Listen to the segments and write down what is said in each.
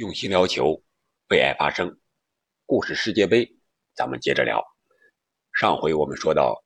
用心聊球，为爱发声。故事世界杯，咱们接着聊。上回我们说到，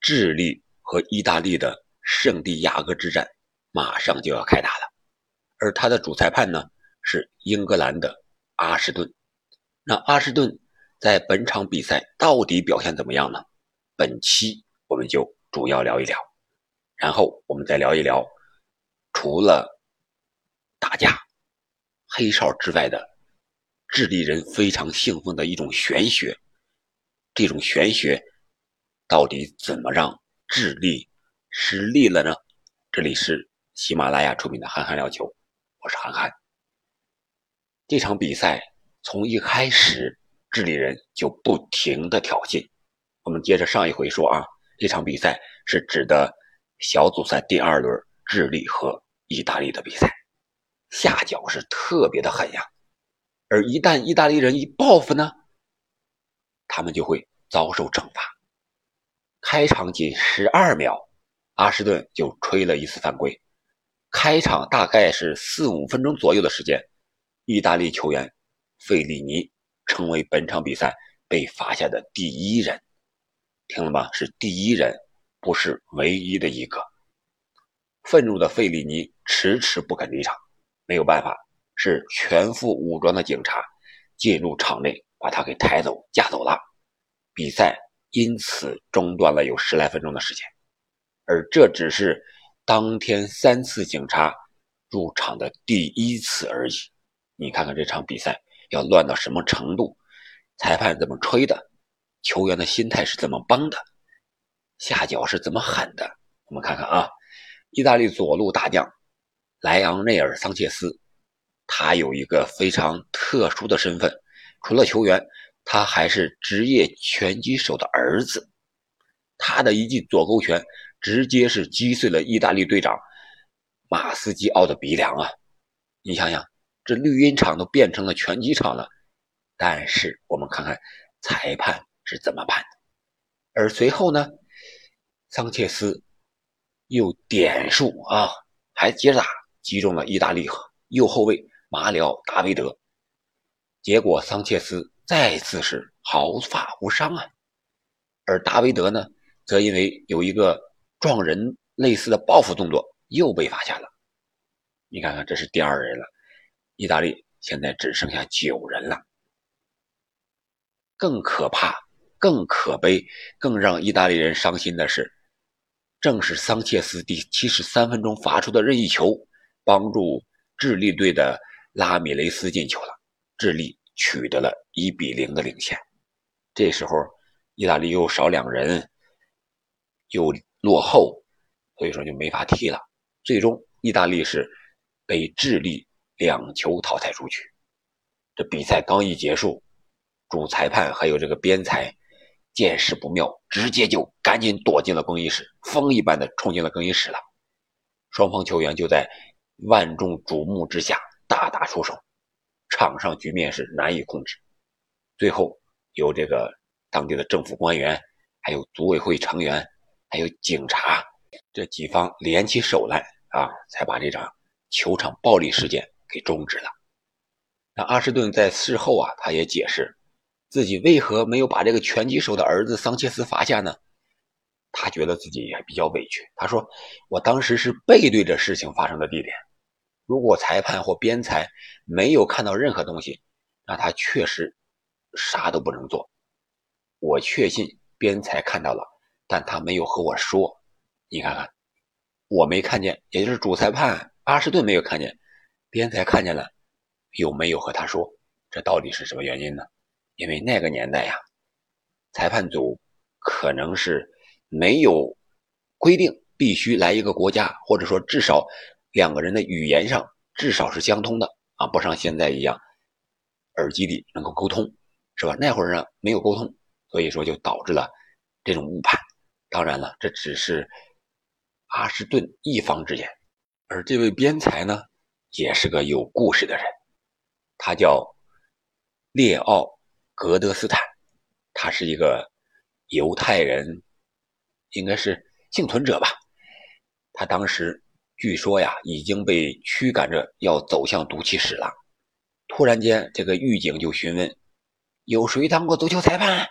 智利和意大利的圣地亚哥之战马上就要开打了，而他的主裁判呢是英格兰的阿什顿。那阿什顿在本场比赛到底表现怎么样呢？本期我们就主要聊一聊，然后我们再聊一聊，除了打架。黑哨之外的智利人非常信奉的一种玄学，这种玄学到底怎么让智利失利了呢？这里是喜马拉雅出品的《憨憨聊球》，我是憨憨。这场比赛从一开始，智利人就不停的挑衅。我们接着上一回说啊，这场比赛是指的小组赛第二轮智利和意大利的比赛。下脚是特别的狠呀，而一旦意大利人一报复呢，他们就会遭受惩罚。开场仅十二秒，阿什顿就吹了一次犯规。开场大概是四五分钟左右的时间，意大利球员费里尼成为本场比赛被罚下的第一人。听了吗？是第一人，不是唯一的一个。愤怒的费里尼迟迟不肯离场。没有办法，是全副武装的警察进入场内，把他给抬走、架走了。比赛因此中断了有十来分钟的时间，而这只是当天三次警察入场的第一次而已。你看看这场比赛要乱到什么程度？裁判怎么吹的？球员的心态是怎么崩的？下脚是怎么狠的？我们看看啊，意大利左路大将。莱昂内尔·桑切斯，他有一个非常特殊的身份，除了球员，他还是职业拳击手的儿子。他的一记左勾拳，直接是击碎了意大利队长马斯基奥的鼻梁啊！你想想，这绿茵场都变成了拳击场了。但是我们看看裁判是怎么判的。而随后呢，桑切斯又点数啊，还接着打。击中了意大利右后卫马里奥·达维德，结果桑切斯再次是毫发无伤啊，而达维德呢，则因为有一个撞人类似的报复动作，又被罚下了。你看看，这是第二人了，意大利现在只剩下九人了。更可怕、更可悲、更让意大利人伤心的是，正是桑切斯第七十三分钟罚出的任意球。帮助智利队的拉米雷斯进球了，智利取得了一比零的领先。这时候，意大利又少两人，又落后，所以说就没法踢了。最终，意大利是被智利两球淘汰出去。这比赛刚一结束，主裁判还有这个边裁见势不妙，直接就赶紧躲进了更衣室，风一般的冲进了更衣室了。双方球员就在。万众瞩目之下，大打出手，场上局面是难以控制。最后，由这个当地的政府官员、还有组委会成员、还有警察这几方联起手来啊，才把这场球场暴力事件给终止了。那阿什顿在事后啊，他也解释自己为何没有把这个拳击手的儿子桑切斯罚下呢？他觉得自己也比较委屈。他说：“我当时是背对着事情发生的地点，如果裁判或边裁没有看到任何东西，那他确实啥都不能做。我确信边裁看到了，但他没有和我说。你看看，我没看见，也就是主裁判阿什顿没有看见，边裁看见了，有没有和他说？这到底是什么原因呢？因为那个年代呀，裁判组可能是。”没有规定必须来一个国家，或者说至少两个人的语言上至少是相通的啊，不像现在一样耳机里能够沟通，是吧？那会儿呢没有沟通，所以说就导致了这种误判。当然了，这只是阿什顿一方之言，而这位边裁呢也是个有故事的人，他叫列奥·格德斯坦，他是一个犹太人。应该是幸存者吧，他当时据说呀已经被驱赶着要走向毒气室了，突然间，这个狱警就询问：“有谁当过足球裁判？”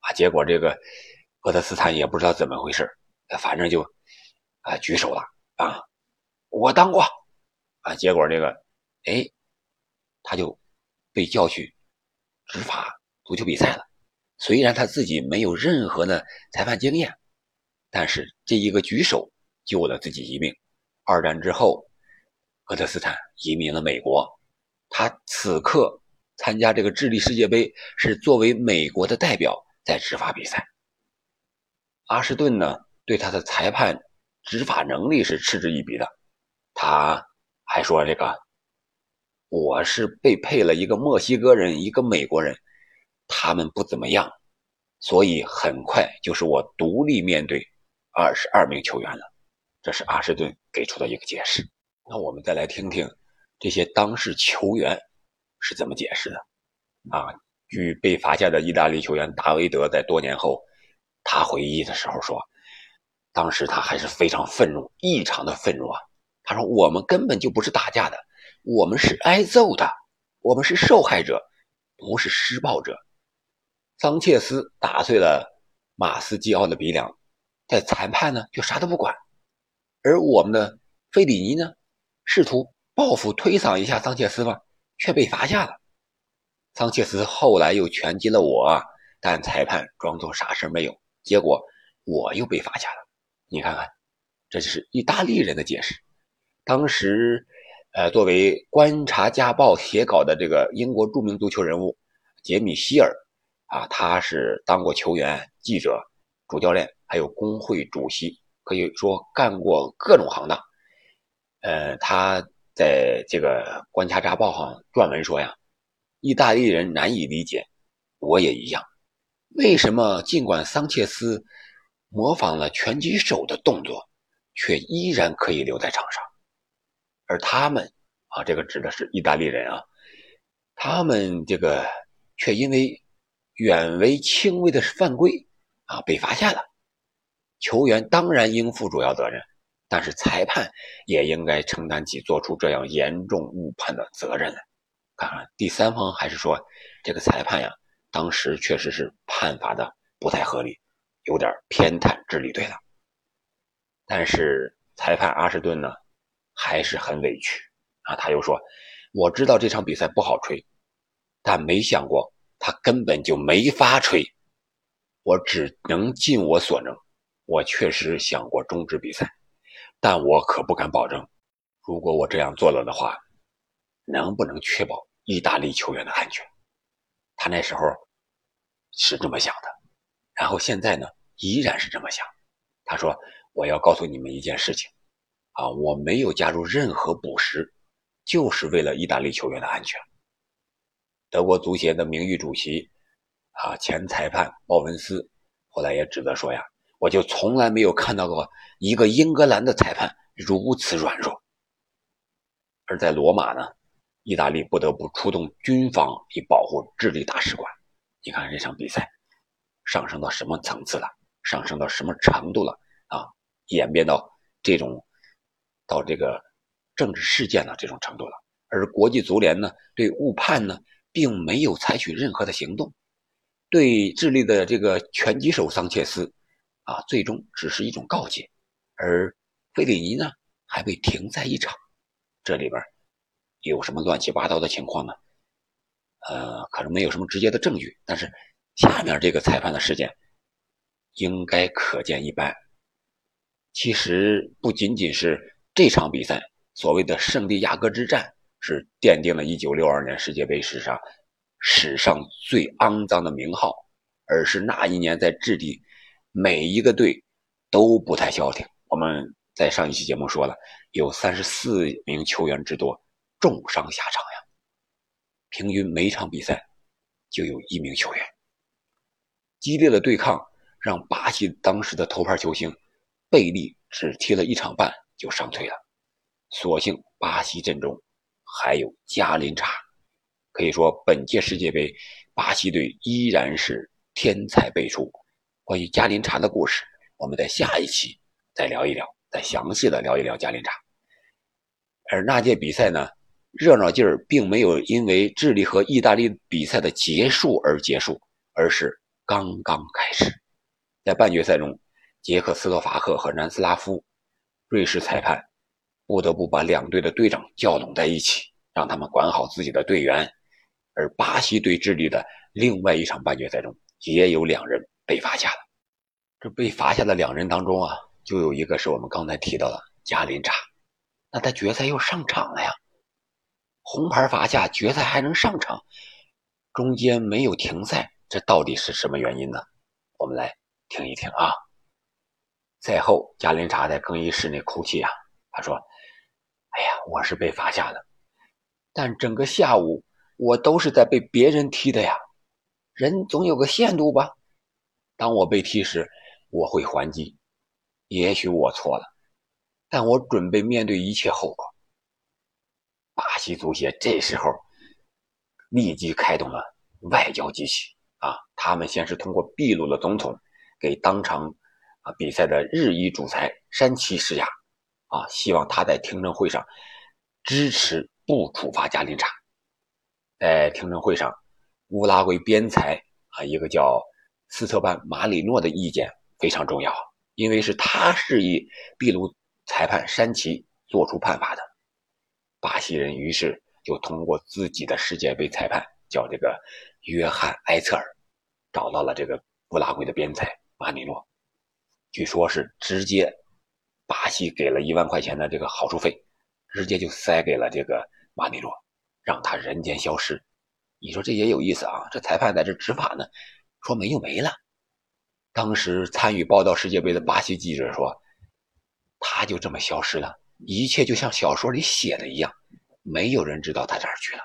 啊，结果这个戈德斯坦也不知道怎么回事，反正就啊举手了啊，我当过啊。结果这个哎，他就被叫去执法足球比赛了。虽然他自己没有任何的裁判经验，但是这一个举手救了自己一命。二战之后，戈德斯坦移民了美国，他此刻参加这个智利世界杯是作为美国的代表在执法比赛。阿什顿呢，对他的裁判执法能力是嗤之以鼻的，他还说：“这个我是被配了一个墨西哥人，一个美国人，他们不怎么样，所以很快就是我独立面对二十二名球员了。”这是阿什顿给出的一个解释。那我们再来听听这些当事球员是怎么解释的。啊，据被罚下的意大利球员达维德在多年后，他回忆的时候说，当时他还是非常愤怒，异常的愤怒啊。他说：“我们根本就不是打架的，我们是挨揍的，我们是受害者，不是施暴者。”桑切斯打碎了马斯基奥的鼻梁，在裁判呢就啥都不管。而我们的费里尼呢，试图报复推搡一下桑切斯吧，却被罚下了。桑切斯后来又拳击了我，但裁判装作啥事没有，结果我又被罚下了。你看看，这就是意大利人的解释。当时，呃，作为《观察家报》写稿的这个英国著名足球人物杰米希尔，啊，他是当过球员、记者、主教练，还有工会主席。可以说干过各种行当，呃，他在这个《观察家报》上撰文说呀，意大利人难以理解，我也一样，为什么尽管桑切斯模仿了拳击手的动作，却依然可以留在场上，而他们啊，这个指的是意大利人啊，他们这个却因为远为轻微的犯规啊被罚下了。球员当然应负主要责任，但是裁判也应该承担起做出这样严重误判的责任来。看看第三方还是说，这个裁判呀，当时确实是判罚的不太合理，有点偏袒智利队了。但是裁判阿什顿呢，还是很委屈啊。他又说：“我知道这场比赛不好吹，但没想过他根本就没法吹，我只能尽我所能。”我确实想过终止比赛，但我可不敢保证，如果我这样做了的话，能不能确保意大利球员的安全？他那时候是这么想的，然后现在呢，依然是这么想。他说：“我要告诉你们一件事情，啊，我没有加入任何补时，就是为了意大利球员的安全。”德国足协的名誉主席，啊，前裁判鲍文斯后来也指责说呀。我就从来没有看到过一个英格兰的裁判如此软弱。而在罗马呢，意大利不得不出动军方以保护智利大使馆。你看这场比赛上升到什么层次了？上升到什么程度了？啊，演变到这种到这个政治事件的这种程度了。而国际足联呢，对误判呢，并没有采取任何的行动，对智利的这个拳击手桑切斯。啊，最终只是一种告诫，而费里尼呢还被停赛一场，这里边有什么乱七八糟的情况呢？呃，可能没有什么直接的证据，但是下面这个裁判的事件应该可见一斑。其实不仅仅是这场比赛，所谓的圣地亚哥之战是奠定了1962年世界杯史上史上最肮脏的名号，而是那一年在智利。每一个队都不太消停。我们在上一期节目说了，有三十四名球员之多重伤下场呀，平均每场比赛就有一名球员。激烈的对抗让巴西当时的头牌球星贝利只踢了一场半就伤退了。所幸巴西阵中还有加林查，可以说本届世界杯巴西队依然是天才辈出。关于加林查的故事，我们在下一期再聊一聊，再详细的聊一聊加林查。而那届比赛呢，热闹劲儿并没有因为智利和意大利比赛的结束而结束，而是刚刚开始。在半决赛中，捷克斯洛伐克和南斯拉夫，瑞士裁判不得不把两队的队长叫拢在一起，让他们管好自己的队员。而巴西对智利的另外一场半决赛中，也有两人被罚下了。这被罚下的两人当中啊，就有一个是我们刚才提到的加林查，那他决赛又上场了呀。红牌罚下，决赛还能上场，中间没有停赛，这到底是什么原因呢？我们来听一听啊。赛后，加林查在更衣室内哭泣啊，他说：“哎呀，我是被罚下的，但整个下午我都是在被别人踢的呀。人总有个限度吧？当我被踢时，我会还击，也许我错了，但我准备面对一切后果。”巴西足协这时候立即开动了外交机器啊！他们先是通过秘鲁的总统给当场啊比赛的日裔主裁山崎施压啊，希望他在听证会上支持不处罚加林查。在听证会上，乌拉圭边裁啊一个叫斯特班马里诺的意见非常重要，因为是他示意秘鲁裁判山崎做出判罚的。巴西人于是就通过自己的世界杯裁判，叫这个约翰埃策尔，找到了这个乌拉圭的边裁马里诺，据说是直接巴西给了一万块钱的这个好处费，直接就塞给了这个马里诺，让他人间消失。你说这也有意思啊？这裁判在这执法呢，说没就没了。当时参与报道世界杯的巴西记者说，他就这么消失了。一切就像小说里写的一样，没有人知道他哪儿去了。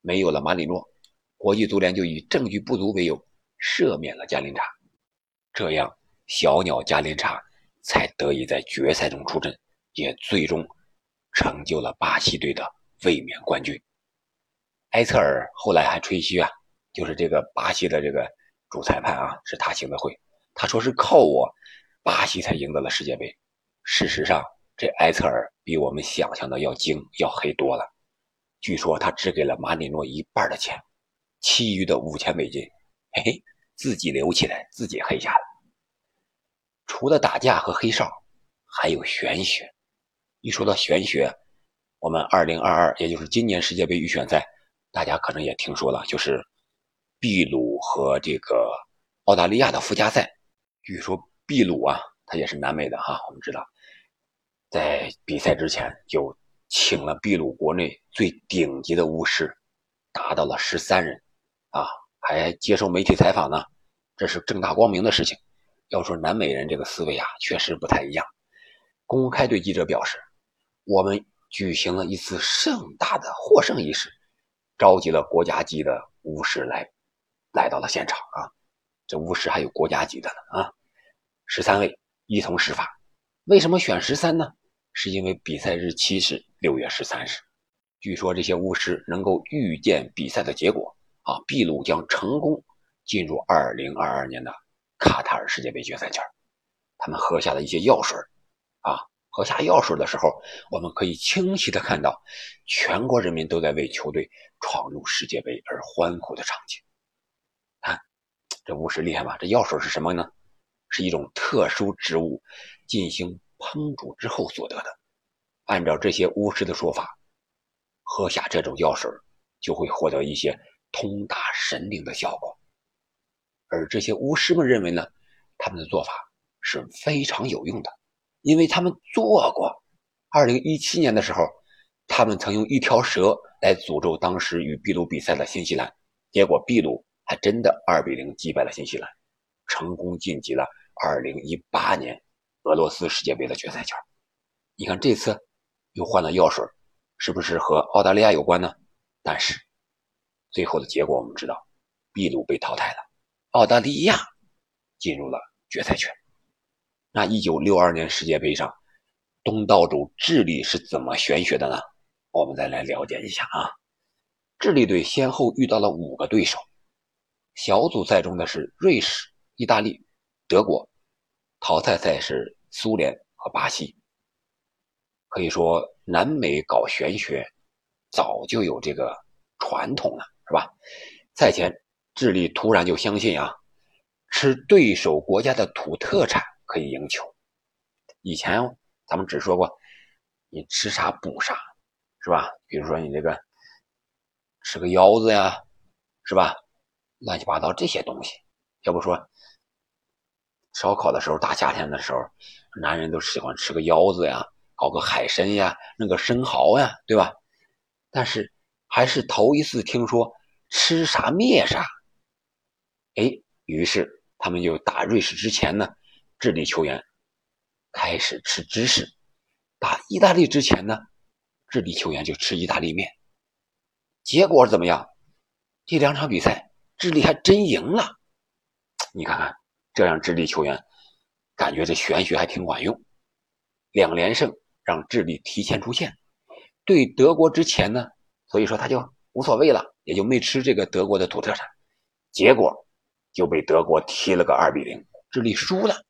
没有了马里诺，国际足联就以证据不足为由赦免了加林查，这样小鸟加林查才得以在决赛中出阵，也最终成就了巴西队的卫冕冠军。埃策尔后来还吹嘘啊，就是这个巴西的这个主裁判啊，是他行的贿，他说是靠我，巴西才赢得了世界杯。事实上。这埃策尔比我们想象的要精要黑多了，据说他只给了马里诺一半的钱，其余的五千美金，嘿嘿，自己留起来，自己黑下了。除了打架和黑哨，还有玄学。一说到玄学，我们二零二二，也就是今年世界杯预选赛，大家可能也听说了，就是秘鲁和这个澳大利亚的附加赛。据说秘鲁啊，它也是南美的哈，我们知道。在比赛之前就请了秘鲁国内最顶级的巫师，达到了十三人，啊，还接受媒体采访呢，这是正大光明的事情。要说南美人这个思维啊，确实不太一样。公开对记者表示，我们举行了一次盛大的获胜仪式，召集了国家级的巫师来，来到了现场啊。这巫师还有国家级的呢啊，十三位一同施法。为什么选十三呢？是因为比赛日期是六月十三日。据说这些巫师能够预见比赛的结果啊，秘鲁将成功进入二零二二年的卡塔尔世界杯决赛圈。他们喝下了一些药水啊，喝下药水的时候，我们可以清晰的看到全国人民都在为球队闯入世界杯而欢呼的场景。这巫师厉害吧？这药水是什么呢？是一种特殊植物进行烹煮之后所得的。按照这些巫师的说法，喝下这种药水就会获得一些通达神灵的效果。而这些巫师们认为呢，他们的做法是非常有用的，因为他们做过。二零一七年的时候，他们曾用一条蛇来诅咒当时与秘鲁比赛的新西兰，结果秘鲁还真的二比零击败了新西兰。成功晋级了2018年俄罗斯世界杯的决赛圈。你看这次又换了药水，是不是和澳大利亚有关呢？但是最后的结果我们知道，秘鲁被淘汰了，澳大利亚进入了决赛圈。那1962年世界杯上，东道主智利是怎么玄学的呢？我们再来了解一下啊。智利队先后遇到了五个对手，小组赛中的是瑞士。意大利、德国，淘汰赛是苏联和巴西。可以说，南美搞玄学，早就有这个传统了，是吧？赛前，智利突然就相信啊，吃对手国家的土特产可以赢球。以前咱们只说过，你吃啥补啥，是吧？比如说你这个吃个腰子呀，是吧？乱七八糟这些东西，要不说烧烤的时候，大夏天的时候，男人都喜欢吃个腰子呀，搞个海参呀，弄个生蚝呀，对吧？但是还是头一次听说吃啥灭啥。哎，于是他们就打瑞士之前呢，智利球员。开始吃芝士，打意大利之前呢，智利球员就吃意大利面。结果怎么样？这两场比赛，智利还真赢了。你看看，这让智利球员感觉这玄学还挺管用。两连胜让智利提前出线。对德国之前呢，所以说他就无所谓了，也就没吃这个德国的土特产。结果就被德国踢了个二比零，智利输了。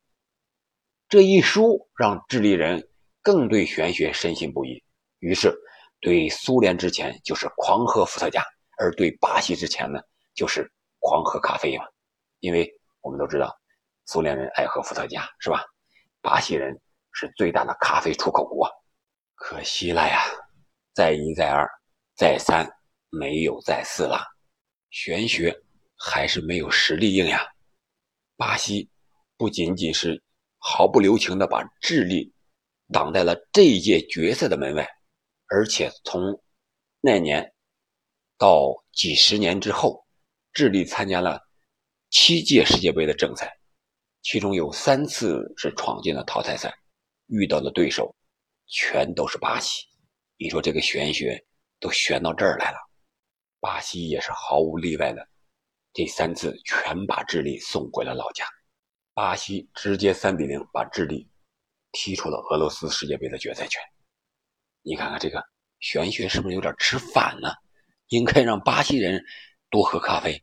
这一输让智利人更对玄学深信不疑，于是对苏联之前就是狂喝伏特加，而对巴西之前呢就是狂喝咖啡嘛。因为我们都知道，苏联人爱喝伏特加是吧？巴西人是最大的咖啡出口国，可惜了呀，再一再二再三没有再四了，玄学还是没有实力硬呀。巴西不仅仅是。毫不留情的把智利挡在了这一届决赛的门外，而且从那年到几十年之后，智利参加了七届世界杯的正赛，其中有三次是闯进了淘汰赛，遇到的对手全都是巴西。你说这个玄学都玄到这儿来了，巴西也是毫无例外的，这三次全把智利送回了老家。巴西直接三比零把智利踢出了俄罗斯世界杯的决赛圈。你看看这个玄学是不是有点吃反了？应该让巴西人多喝咖啡，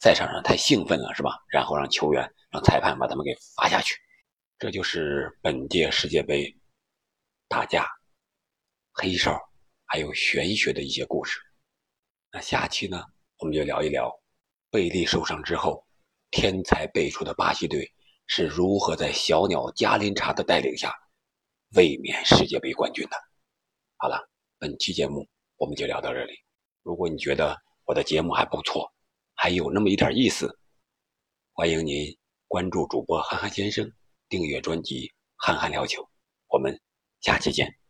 赛场上太兴奋了是吧？然后让球员、让裁判把他们给罚下去。这就是本届世界杯打架、黑哨还有玄学的一些故事。那下期呢，我们就聊一聊贝利受伤之后，天才辈出的巴西队。是如何在小鸟加林查的带领下卫冕世界杯冠军的？好了，本期节目我们就聊到这里。如果你觉得我的节目还不错，还有那么一点意思，欢迎您关注主播憨憨先生，订阅专辑《憨憨聊球》。我们下期见。